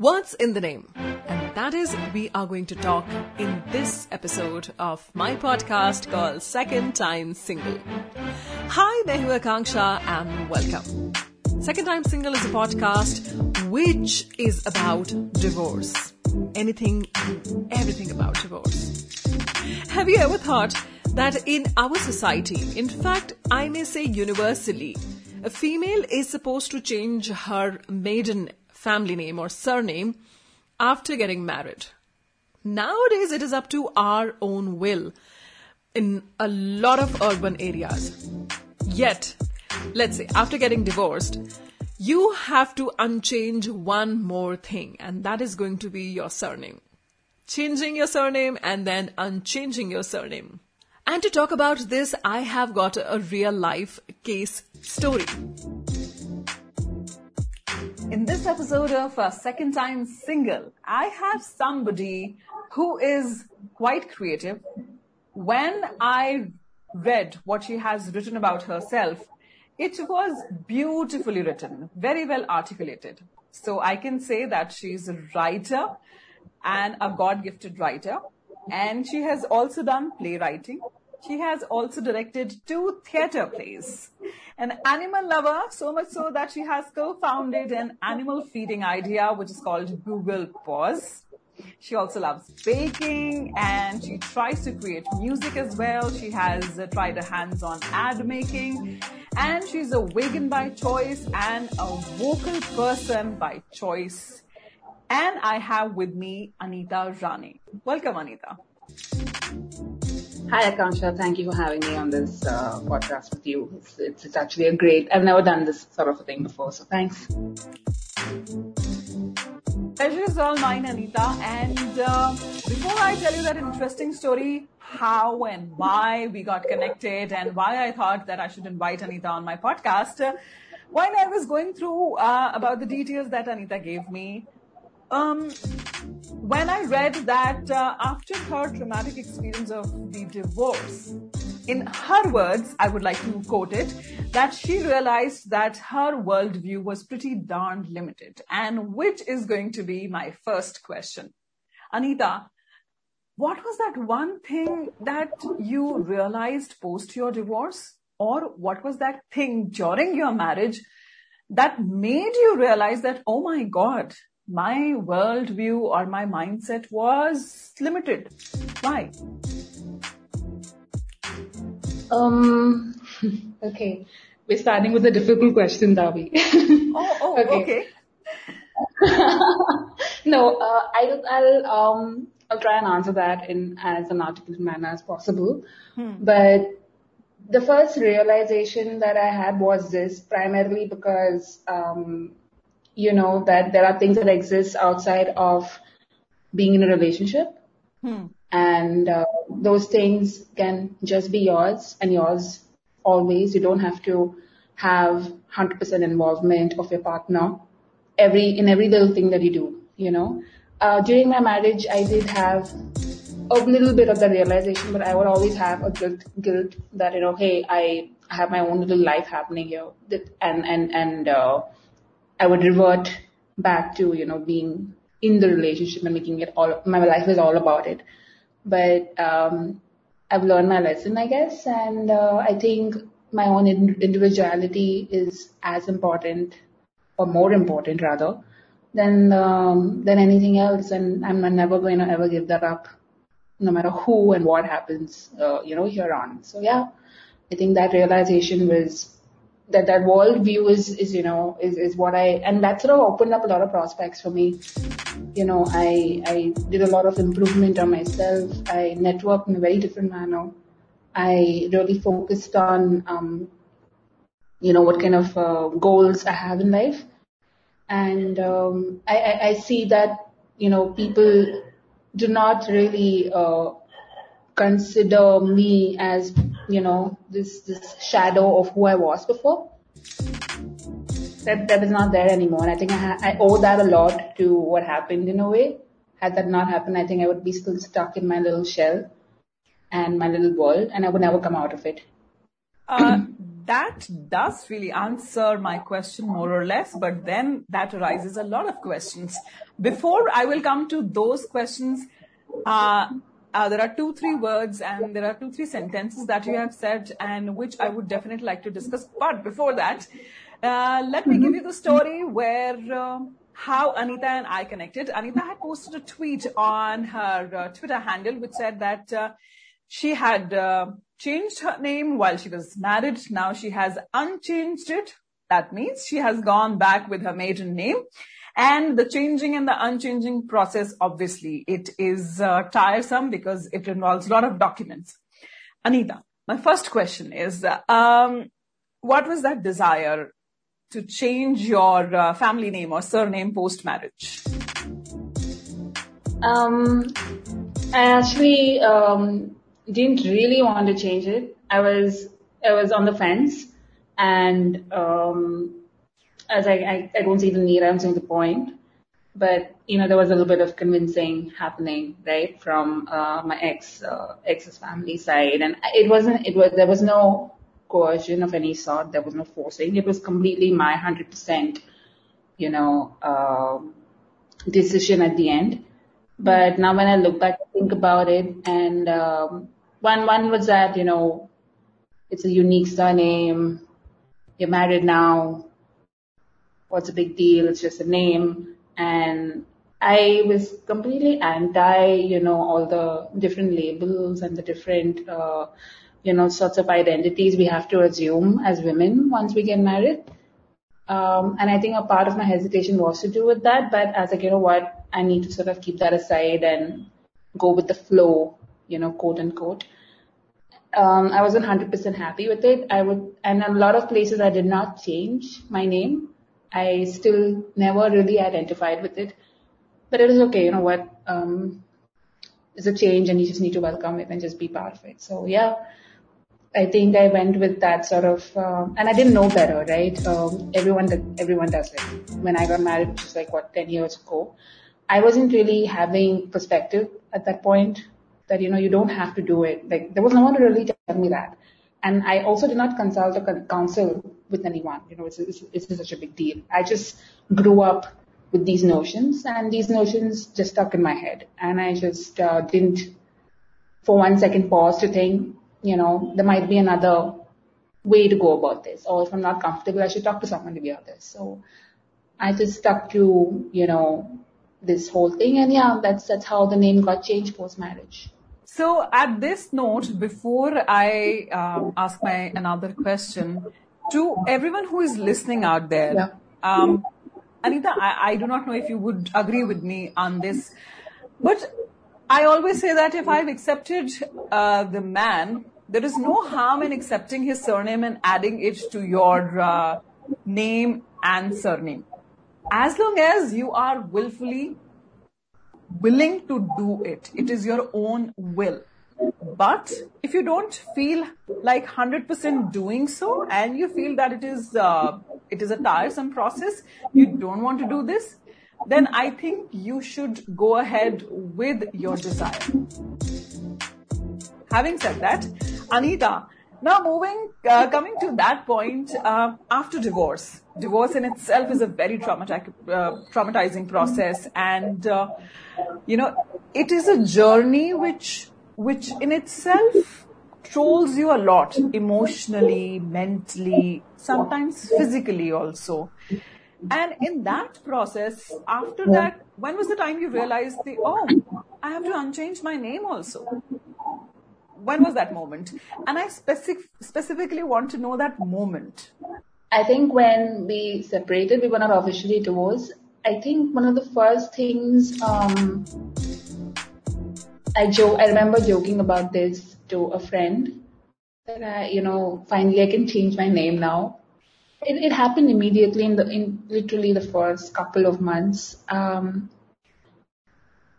What's in the name? And that is, we are going to talk in this episode of my podcast called Second Time Single. Hi, हूं Akanksha and welcome. Second Time Single is a podcast which is about divorce. Anything, everything about divorce. Have you ever thought that in our society, in fact, I may say universally, a female is supposed to change her maiden family name or surname after getting married. Nowadays, it is up to our own will in a lot of urban areas. Yet, let's say after getting divorced, you have to unchange one more thing, and that is going to be your surname. Changing your surname and then unchanging your surname. And to talk about this, I have got a real life case story. In this episode of a Second Time Single, I have somebody who is quite creative. When I read what she has written about herself, it was beautifully written, very well articulated. So I can say that she's a writer and a God gifted writer. And she has also done playwriting. She has also directed two theatre plays. An animal lover, so much so that she has co-founded an animal feeding idea, which is called Google Paws. She also loves baking and she tries to create music as well. She has uh, tried a hands-on ad making and she's a vegan by choice and a vocal person by choice. And I have with me Anita Rane. Welcome, Anita. Hi, Akanksha. Thank you for having me on this uh, podcast with you. It's, it's, it's actually a great. I've never done this sort of a thing before, so thanks. Pleasure is all mine, Anita. And uh, before I tell you that interesting story, how and why we got connected, and why I thought that I should invite Anita on my podcast, uh, while I was going through uh, about the details that Anita gave me, um, when I read that uh, after her traumatic experience of the divorce, in her words, I would like to quote it, that she realized that her worldview was pretty darned limited. And which is going to be my first question. Anita, what was that one thing that you realized post your divorce? Or what was that thing during your marriage that made you realize that, oh my God, my worldview or my mindset was limited. Why? Um, okay. We're starting with a difficult question, Davi. oh, oh, okay. okay. no, uh, I, I'll, um, I'll try and answer that in as an articulate manner as possible. Hmm. But the first realization that I had was this primarily because, um, you know, that there are things that exist outside of being in a relationship. Hmm. And uh, those things can just be yours and yours always. You don't have to have 100% involvement of your partner every in every little thing that you do, you know. Uh, during my marriage, I did have a little bit of the realization, but I would always have a guilt, guilt that, you know, hey, I have my own little life happening here. And, and, and, uh, I would revert back to, you know, being in the relationship and making it all, my life is all about it. But, um, I've learned my lesson, I guess. And, uh, I think my own individuality is as important or more important rather than, um, than anything else. And I'm never going to ever give that up no matter who and what happens, uh, you know, here on. So yeah, I think that realization was that that world view is is you know is is what I and that sort of opened up a lot of prospects for me. You know, I I did a lot of improvement on myself. I networked in a very different manner. I really focused on um, you know what kind of uh, goals I have in life, and um, I, I I see that you know people do not really uh, consider me as you know this this shadow of who I was before. That that is not there anymore. And I think I, ha- I owe that a lot to what happened in a way. Had that not happened, I think I would be still stuck in my little shell and my little world, and I would never come out of it. Uh, that does really answer my question more or less, but then that arises a lot of questions. Before I will come to those questions, uh, uh, there are two, three words and there are two, three sentences that you have said and which I would definitely like to discuss. But before that, uh, let me give you the story where uh, how Anita and I connected. Anita had posted a tweet on her uh, Twitter handle which said that uh, she had uh, changed her name while she was married. Now she has unchanged it. That means she has gone back with her maiden name and the changing and the unchanging process, obviously, it is uh, tiresome because it involves a lot of documents. Anita, my first question is, um, what was that desire to change your uh, family name or surname post marriage? Um, I actually um, didn't really want to change it. I was I was on the fence, and um, as I, I, I don't see the need, I don't see the point. But you know, there was a little bit of convincing happening, right, from uh, my ex uh, ex's family side, and it wasn't. It was there was no coercion of any sort. There was no forcing. It was completely my hundred percent, you know, uh, decision at the end. But now when I look back, think about it, and um, one one was that you know, it's a unique surname. You're married now what's a big deal? It's just a name. And I was completely anti, you know, all the different labels and the different, uh, you know, sorts of identities we have to assume as women once we get married. Um, and I think a part of my hesitation was to do with that. But as like, you know what, I need to sort of keep that aside and go with the flow, you know, quote unquote. Um, I wasn't 100% happy with it. I would, and a lot of places I did not change my name. I still never really identified with it, but it is okay. You know what? Um, it's a change and you just need to welcome it and just be part of it. So yeah, I think I went with that sort of, uh, and I didn't know better, right? Um, everyone, everyone does it. When I got married, which was like what, 10 years ago, I wasn't really having perspective at that point that, you know, you don't have to do it. Like there was no one to really tell me that. And I also did not consult or counsel with anyone. You know, it's, it's, it's such a big deal. I just grew up with these notions and these notions just stuck in my head. And I just uh, didn't for one second pause to think, you know, there might be another way to go about this. Or if I'm not comfortable, I should talk to someone about this. So I just stuck to, you know, this whole thing. And yeah, that's, that's how the name got changed post marriage. So at this note, before I um, ask my another question, to everyone who is listening out there, yeah. um, Anita, I, I, do not know if you would agree with me on this, but I always say that if I've accepted uh, the man, there is no harm in accepting his surname and adding it to your uh, name and surname. As long as you are willfully willing to do it. It is your own will. But if you don't feel like 100% doing so and you feel that it is, uh, it is a tiresome process, you don't want to do this, then I think you should go ahead with your desire. Having said that, Anita, now moving, uh, coming to that point, uh, after divorce, divorce in itself is a very traumatic, uh, traumatizing process, and uh, you know, it is a journey which, which in itself trolls you a lot emotionally, mentally, sometimes physically also. And in that process, after that, when was the time you realized the, oh, I have to unchange my name also? When was that moment? And I specific, specifically want to know that moment. I think when we separated, we were not officially divorced. I think one of the first things um, I joke, I remember joking about this to a friend that I, you know, finally I can change my name now. It, it happened immediately in the in literally the first couple of months, um,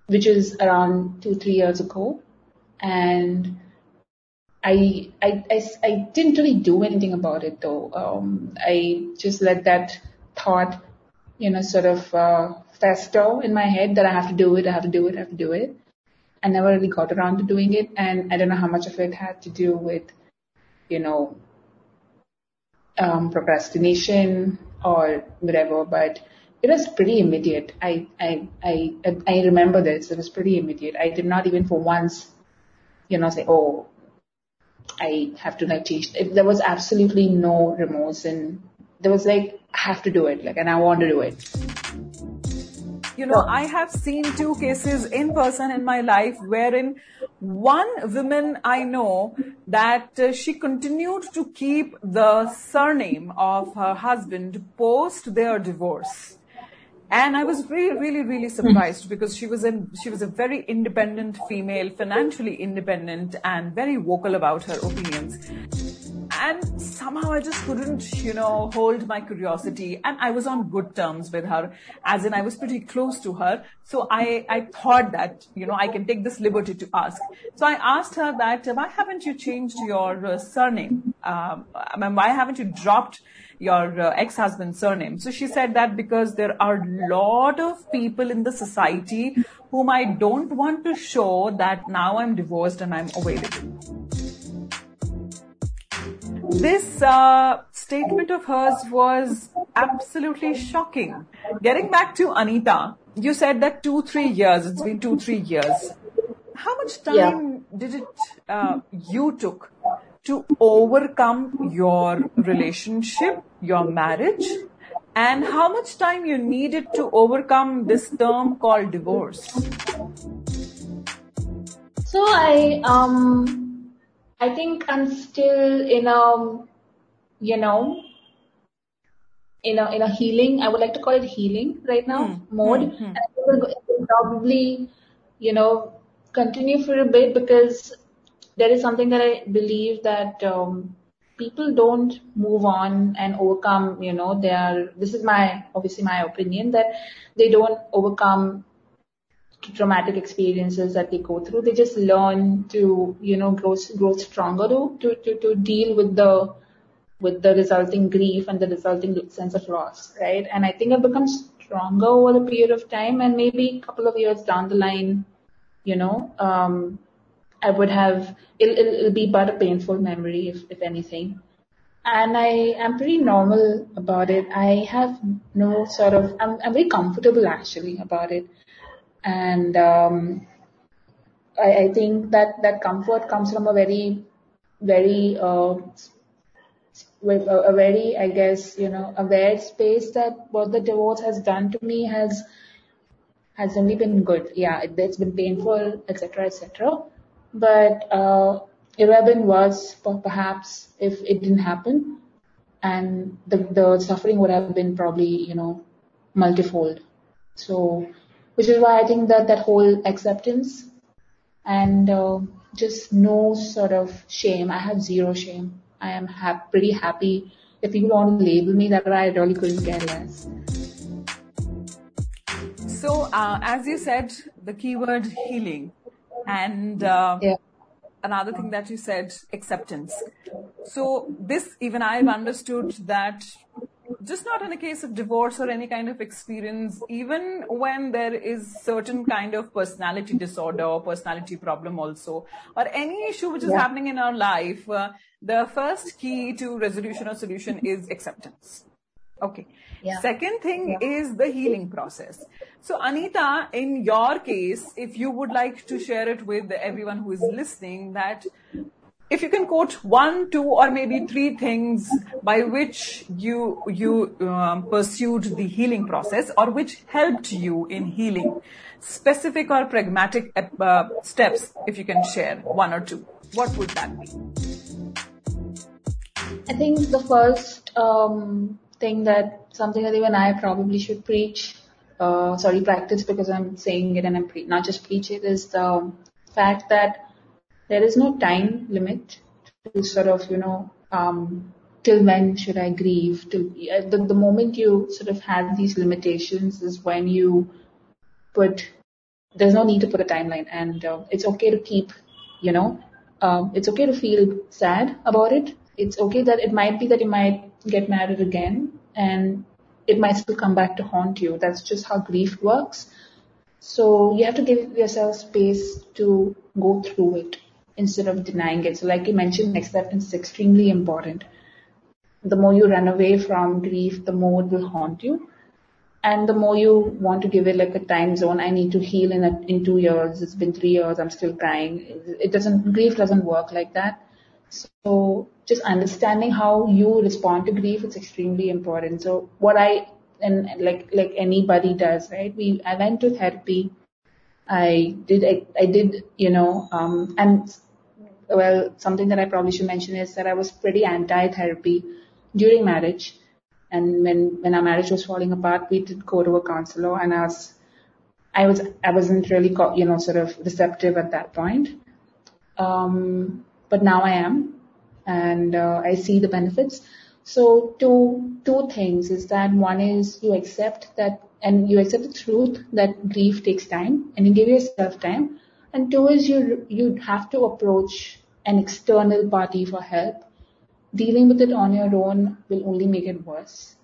which is around two three years ago, and I, I, I, I, didn't really do anything about it though. Um, I just let that thought, you know, sort of uh, fester in my head that I have to do it, I have to do it, I have to do it. I never really got around to doing it, and I don't know how much of it had to do with, you know, um, procrastination or whatever, but it was pretty immediate. I, I, I, I remember this. It was pretty immediate. I did not even for once, you know, say, oh, I have to like change. There was absolutely no remorse and there was like, I have to do it. Like, and I want to do it. You know, I have seen two cases in person in my life wherein one woman I know that uh, she continued to keep the surname of her husband post their divorce and I was really, really, really surprised because she was in, she was a very independent female, financially independent and very vocal about her opinions. And somehow I just couldn't, you know, hold my curiosity. And I was on good terms with her, as in I was pretty close to her. So I, I thought that, you know, I can take this liberty to ask. So I asked her that, why haven't you changed your uh, surname? Um, I mean, why haven't you dropped your uh, ex-husband's surname. So she said that because there are a lot of people in the society whom I don't want to show that now I'm divorced and I'm available. This uh, statement of hers was absolutely shocking. Getting back to Anita, you said that two, three years, it's been two, three years. How much time yeah. did it, uh, you took to overcome your relationship, your marriage, and how much time you needed to overcome this term called divorce? So I um I think I'm still in a you know in a in a healing I would like to call it healing right now mm. mode mm-hmm. and I will probably you know continue for a bit because there is something that I believe that um, people don't move on and overcome, you know, they are, this is my, obviously my opinion that they don't overcome traumatic experiences that they go through. They just learn to, you know, grow, grow stronger to, to, to, to deal with the, with the resulting grief and the resulting sense of loss, right? And I think it becomes stronger over the period of time and maybe a couple of years down the line, you know, um, I would have, it'll, it'll be but a painful memory if, if anything. And I am pretty normal about it. I have no sort of, I'm, I'm very comfortable actually about it. And, um, I, I think that, that comfort comes from a very, very, uh, a, a, very, I guess, you know, aware space that what the divorce has done to me has has only been good. Yeah, it, has been painful, etc., etc. But uh, been worse perhaps if it didn't happen, and the the suffering would have been probably you know multifold. So, which is why I think that that whole acceptance and uh, just no sort of shame. I have zero shame. I am ha- pretty happy. If people want to label me that way, I really couldn't care less. So, uh, as you said, the keyword healing. And uh, yeah. another thing that you said, acceptance. So this, even I've understood that just not in a case of divorce or any kind of experience, even when there is certain kind of personality disorder or personality problem also, or any issue which is yeah. happening in our life, uh, the first key to resolution or solution is acceptance. Okay. Yeah. Second thing yeah. is the healing process. So Anita, in your case, if you would like to share it with everyone who is listening that if you can quote one, two, or maybe three things by which you you um, pursued the healing process or which helped you in healing, specific or pragmatic uh, steps, if you can share one or two, what would that be? I think the first um, thing that something that even I probably should preach, uh, sorry, practice because I'm saying it and I'm pre- not just preach it is the fact that there is no time limit to sort of, you know, um, till when should I grieve? Till uh, the, the moment you sort of have these limitations is when you put, there's no need to put a timeline and uh, it's okay to keep, you know, um, it's okay to feel sad about it. It's okay that it might be that you might get married again and it might still come back to haunt you. That's just how grief works. So you have to give yourself space to go through it instead of denying it. So like you mentioned, acceptance is extremely important. the more you run away from grief, the more it will haunt you. And the more you want to give it like a time zone, I need to heal in a, in two years. It's been three years. I'm still crying. It doesn't, grief doesn't work like that. So just understanding how you respond to grief is extremely important. So what I, and like, like anybody does, right? We, I went to therapy. I did, I, I did, you know, um, and well, something that I probably should mention is that I was pretty anti-therapy during marriage. And when, when our marriage was falling apart, we did go to a counselor and I was, I was, I wasn't really, you know, sort of receptive at that point. Um, but now I am and uh, I see the benefits. So two, two things is that one is you accept that and you accept the truth that grief takes time and you give yourself time. And two is you, you have to approach an external party for help dealing with it on your own will only make it worse.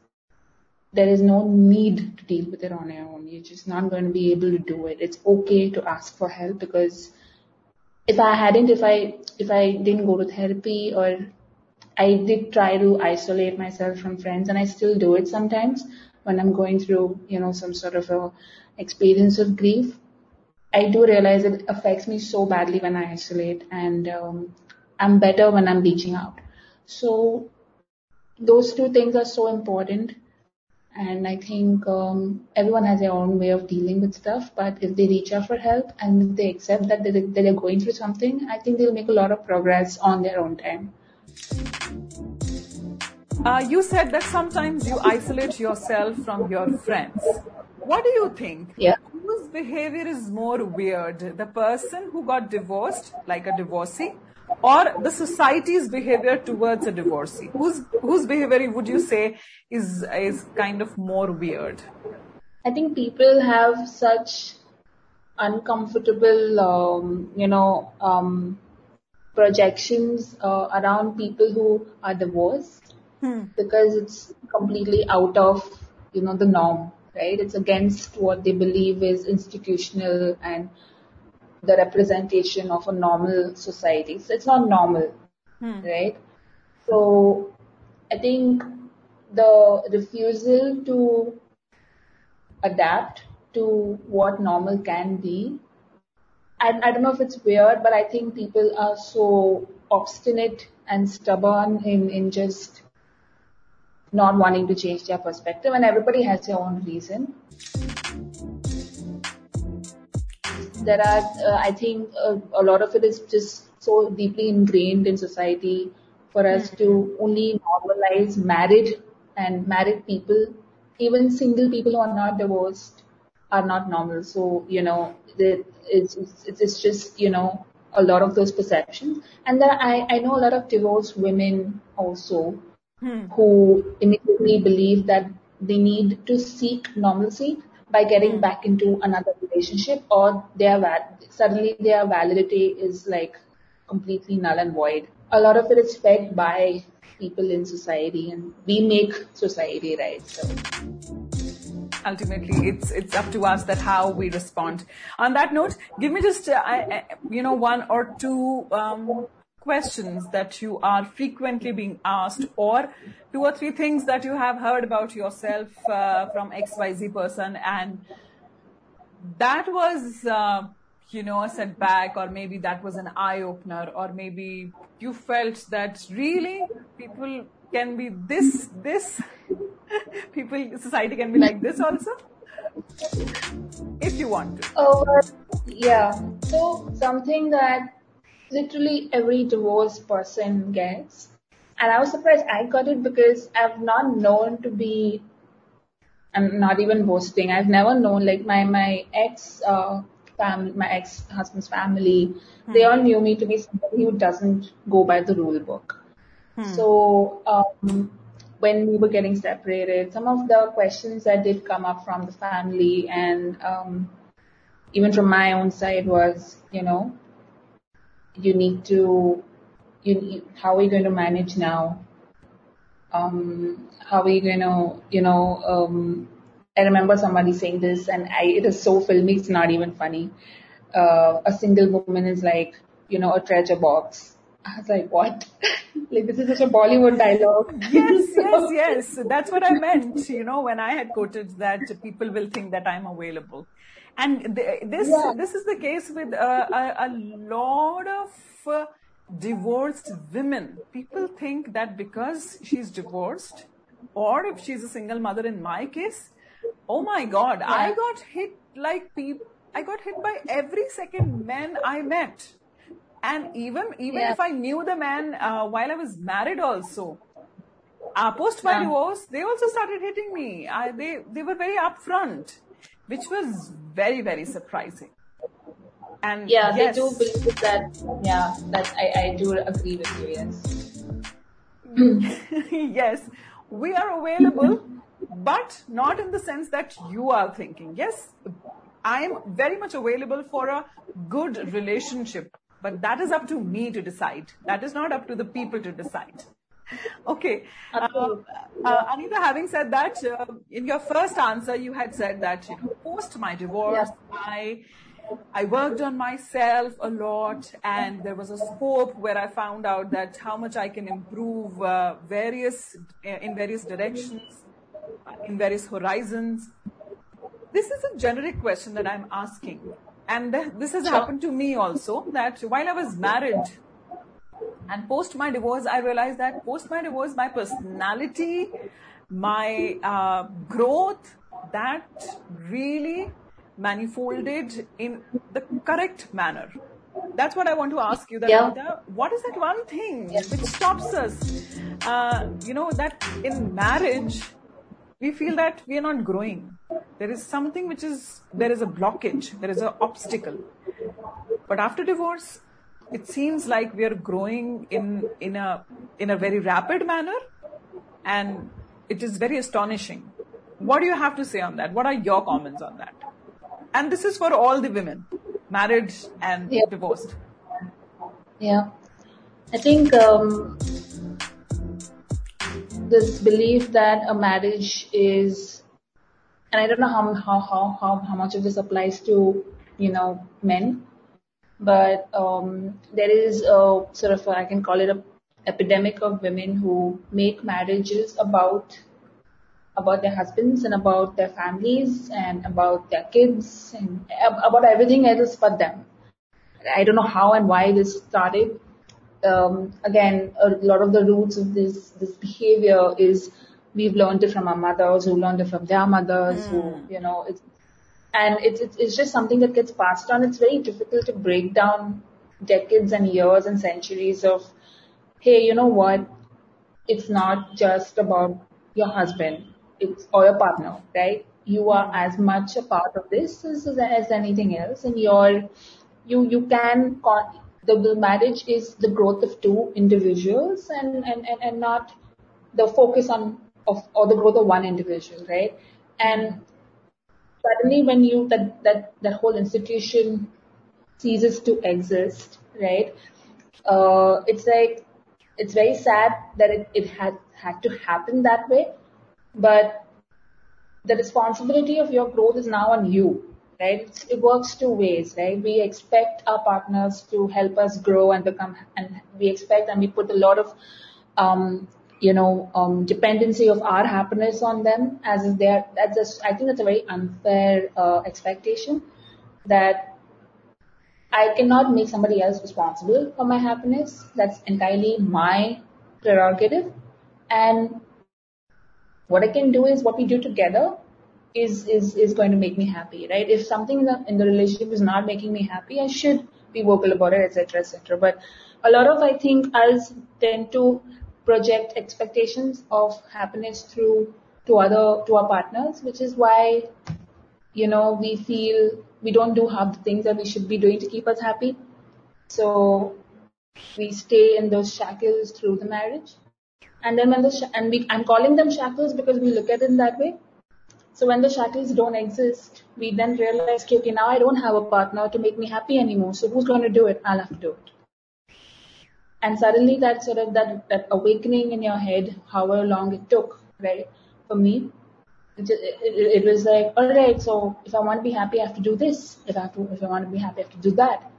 There is no need to deal with it on your own. You're just not going to be able to do it. It's okay to ask for help because if I hadn't, if I, if I didn't go to therapy or I did try to isolate myself from friends and I still do it sometimes when I'm going through, you know, some sort of a experience of grief. I do realize it affects me so badly when I isolate and um, I'm better when I'm reaching out. So those two things are so important. And I think um, everyone has their own way of dealing with stuff. But if they reach out for help and if they accept that they're, they're going through something, I think they'll make a lot of progress on their own time. Uh, you said that sometimes you isolate yourself from your friends. What do you think? Yeah. Whose behavior is more weird? The person who got divorced, like a divorcee, or the society's behavior towards a divorcee? Whose whose behavior would you say is is kind of more weird? I think people have such uncomfortable, um, you know, um, projections uh, around people who are divorced hmm. because it's completely out of you know the norm, right? It's against what they believe is institutional and the representation of a normal society. So it's not normal, hmm. right? So I think the refusal to adapt to what normal can be. I, I don't know if it's weird, but I think people are so obstinate and stubborn in, in just not wanting to change their perspective and everybody has their own reason there are, uh, I think, uh, a lot of it is just so deeply ingrained in society for us to only normalize marriage and married people, even single people who are not divorced are not normal. So, you know, it's, it's, it's just, you know, a lot of those perceptions. And then I, I know a lot of divorced women also hmm. who immediately believe that they need to seek normalcy by getting hmm. back into another relationship or their suddenly their validity is like completely null and void. A lot of it is fed by people in society and we make society right. So ultimately it's it's up to us that how we respond on that note give me just uh, you know one or two um, questions that you are frequently being asked or two or three things that you have heard about yourself uh, from XYZ person and that was, uh, you know, a setback or maybe that was an eye opener or maybe you felt that really people can be this, this, people, society can be like this also? If you want to. Oh, yeah. So something that literally every divorced person gets. And I was surprised I got it because I've not known to be, I'm not even boasting. I've never known like my, my ex, uh, family, my ex-husband's family, hmm. they all knew me to be somebody who doesn't go by the rule book. Hmm. So, um, when we were getting separated, some of the questions that did come up from the family and, um, even from my own side was, you know, you need to, you, how are you going to manage now? Um, how are you going to, you know, um, I remember somebody saying this and I, it is so filmy, it's not even funny. Uh, a single woman is like, you know, a treasure box. I was like, what? like this is such a Bollywood dialogue. Yes, yes, yes. That's what I meant. You know, when I had quoted that people will think that I'm available. And th- this, yeah. this is the case with uh, a, a, lot of uh, divorced women. People think that because she's divorced, or if she's a single mother in my case, oh my God, yeah. I got hit like people, I got hit by every second man I met and even even yeah. if I knew the man uh, while I was married, also uh, post my yeah. divorce, they also started hitting me. I, they they were very upfront, which was very very surprising. And yeah, yes, they do believe that. Yeah, that I I do agree with you. Yes. yes, we are available, but not in the sense that you are thinking. Yes, I am very much available for a good relationship but that is up to me to decide. That is not up to the people to decide. Okay. Uh, uh, Anita, having said that, uh, in your first answer, you had said that you know, post my divorce, yeah. I I worked on myself a lot, and there was a scope where I found out that how much I can improve uh, various in various directions, in various horizons. This is a generic question that I'm asking and this has happened to me also that while I was married and post my divorce, I realized that post my divorce, my personality, my uh, growth, that really manifolded in the correct manner. That's what I want to ask you. That yeah. what is that one thing which stops us? Uh, you know that in marriage we feel that we are not growing. There is something which is, there is a blockage, there is an obstacle. But after divorce, it seems like we are growing in, in a, in a very rapid manner and it is very astonishing. What do you have to say on that? What are your comments on that? And this is for all the women, married and yeah. divorced. Yeah. I think um, this belief that a marriage is, and I don't know how, how, how, how, how much of this applies to, you know, men, but um, there is a sort of, a, I can call it a epidemic of women who make marriages about about their husbands and about their families and about their kids and about everything else but them. I don't know how and why this started um, again, a lot of the roots of this this behavior is we've learned it from our mothers, who learned it from their mothers, mm. who hmm. you know, it's, and it's, it's it's just something that gets passed on. It's very difficult to break down decades and years and centuries of, hey, you know what? It's not just about your husband, or your partner, right? You are as much a part of this as, as anything else, and you're you you can the, the marriage is the growth of two individuals and, and, and, and not the focus on of or the growth of one individual, right? And suddenly when you that that that whole institution ceases to exist, right? Uh, it's like it's very sad that it, it had had to happen that way, but the responsibility of your growth is now on you right? It works two ways, right? We expect our partners to help us grow and become, and we expect and we put a lot of, um, you know, um, dependency of our happiness on them as if they're, that's a, I think that's a very unfair, uh, expectation that I cannot make somebody else responsible for my happiness. That's entirely my prerogative. And what I can do is what we do together is is is going to make me happy, right? If something in the, in the relationship is not making me happy, I should be vocal about it, etc., etc. But a lot of I think us tend to project expectations of happiness through to other to our partners, which is why you know we feel we don't do half the things that we should be doing to keep us happy. So we stay in those shackles through the marriage. And then when the sh- and we I'm calling them shackles because we look at it in that way so when the shackles don't exist, we then realize, okay, okay, now I don't have a partner to make me happy anymore. So who's going to do it? I'll have to do it. And suddenly that sort of that, that awakening in your head, however long it took, right? For me, it, it, it was like, all right, so if I want to be happy, I have to do this. If I have to, if I want to be happy, I have to do that.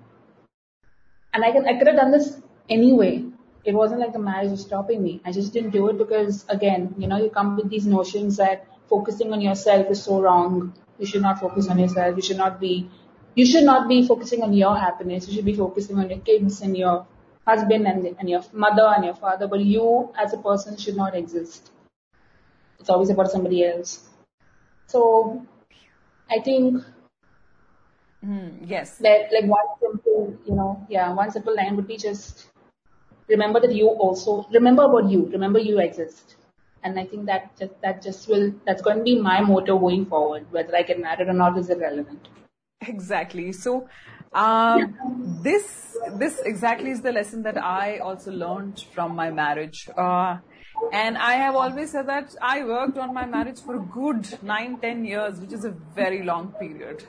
And I can, I could have done this anyway. It wasn't like the marriage was stopping me. I just didn't do it because, again, you know, you come with these notions that focusing on yourself is so wrong. You should not focus on yourself. You should not be, you should not be focusing on your happiness. You should be focusing on your kids and your husband and, and your mother and your father. But you as a person should not exist. It's always about somebody else. So I think Mm, yes. That like one simple, you know, yeah, one simple line would be just remember that you also remember about you. Remember you exist. And I think that just that just will that's going to be my motto going forward. Whether I get married or not is irrelevant. Exactly. So um, this this exactly is the lesson that I also learned from my marriage. Uh, and I have always said that I worked on my marriage for a good nine, ten years, which is a very long period.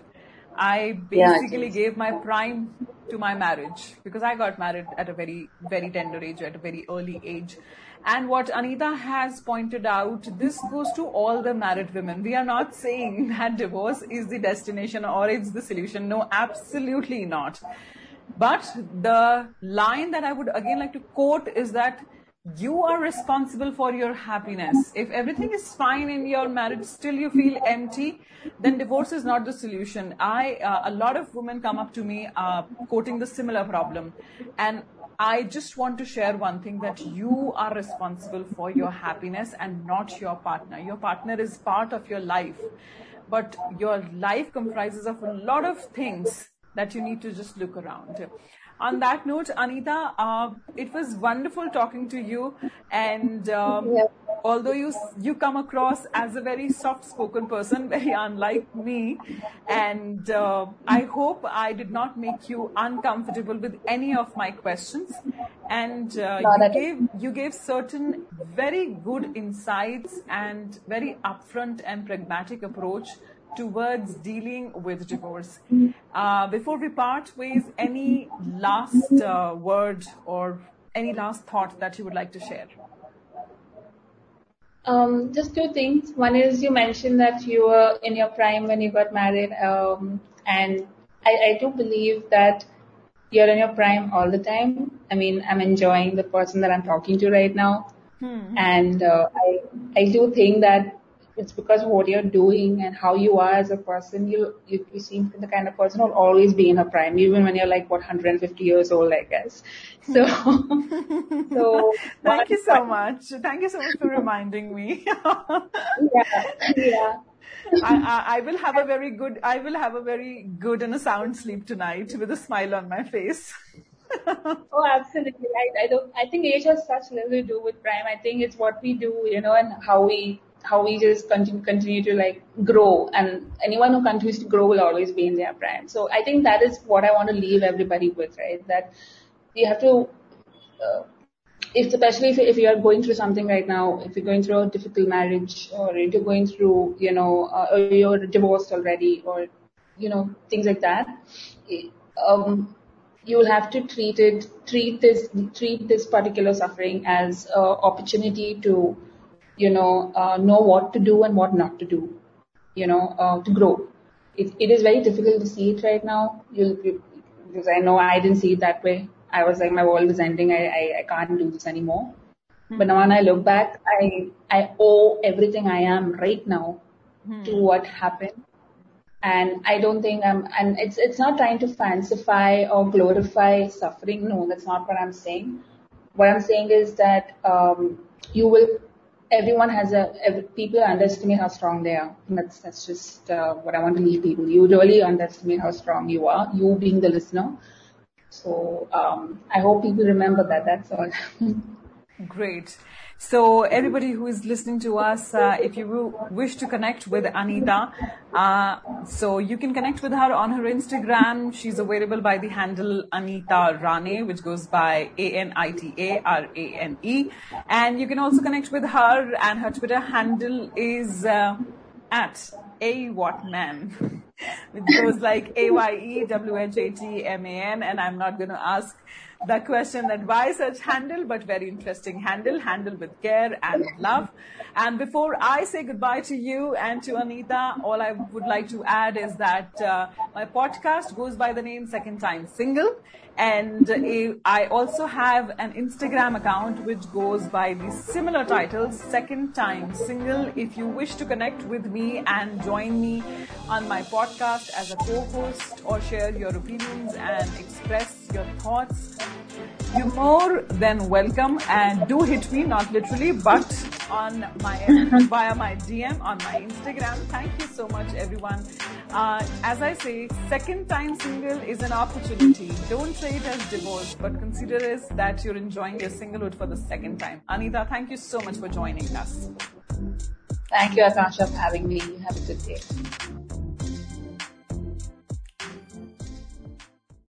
I basically yeah, gave my prime to my marriage because I got married at a very, very tender age, at a very early age. And what Anita has pointed out, this goes to all the married women. We are not saying that divorce is the destination or it's the solution. No, absolutely not. But the line that I would again like to quote is that you are responsible for your happiness. If everything is fine in your marriage, still you feel empty, then divorce is not the solution. I, uh, a lot of women come up to me uh, quoting the similar problem, and I just want to share one thing that you are responsible for your happiness and not your partner. Your partner is part of your life, but your life comprises of a lot of things that you need to just look around on that note, Anita, uh, it was wonderful talking to you. And um, yeah. although you you come across as a very soft-spoken person, very unlike me, and uh, I hope I did not make you uncomfortable with any of my questions. And uh, you gave you gave certain very good insights and very upfront and pragmatic approach towards dealing with divorce. Uh, before we part ways, any last uh, word or any last thought that you would like to share? Um, just two things. One is you mentioned that you were in your prime when you got married, um, and I, I do believe that you're in your prime all the time. I mean, I'm enjoying the person that I'm talking to right now, hmm. and uh, I I do think that it's because of what you're doing and how you are as a person. You, you, you seem the kind of person who'll always be in a prime, even when you're like, what, 150 years old, I guess. So, so. Thank you so much. Thank you so much for reminding me. yeah, yeah. I, I, I, will have a very good, I will have a very good and a sound sleep tonight with a smile on my face. oh, absolutely. I, I don't, I think age has such little to do with prime. I think it's what we do, you know, and how we how we just continue, continue to like grow and anyone who continues to grow will always be in their prime. So I think that is what I want to leave everybody with, right? That you have to, uh, if especially if, if you are going through something right now, if you're going through a difficult marriage or if you're going through, you know, uh, you're divorced already or, you know, things like that, um, you'll have to treat it, treat this, treat this particular suffering as an opportunity to you know, uh, know what to do and what not to do, you know, uh, to grow. It, it is very difficult to see it right now. You, you, because I know I didn't see it that way. I was like, my world is ending. I, I, I can't do this anymore. Mm-hmm. But now when I look back, I, I owe everything I am right now mm-hmm. to what happened. And I don't think I'm, and it's, it's not trying to fancify or glorify suffering. No, that's not what I'm saying. What I'm saying is that, um, you will everyone has a every, people underestimate how strong they are. And that's that's just uh, what I want to leave people. You really underestimate how strong you are. You being the listener. So um, I hope people remember that. That's all. Great. So everybody who is listening to us, uh, if you wish to connect with Anita, uh, so you can connect with her on her Instagram. She's available by the handle Anita Rane, which goes by A-N-I-T-A-R-A-N-E. And you can also connect with her and her Twitter handle is uh, at Aye What Man. It goes like A Y E W H A T M A N, and I'm not going to ask the question that why such handle, but very interesting handle, handle with care and love. And before I say goodbye to you and to Anita, all I would like to add is that uh, my podcast goes by the name Second Time Single. And I also have an Instagram account which goes by the similar title, Second Time Single. If you wish to connect with me and join me on my podcast as a co-host or share your opinions and express your thoughts, you're more than welcome and do hit me, not literally, but on my via my DM on my Instagram. Thank you so much, everyone. Uh, as I say, second time single is an opportunity. Don't say it as divorce, but consider it that you're enjoying your singlehood for the second time. Anita, thank you so much for joining us. Thank you, Akansha, for having me. You have a good day.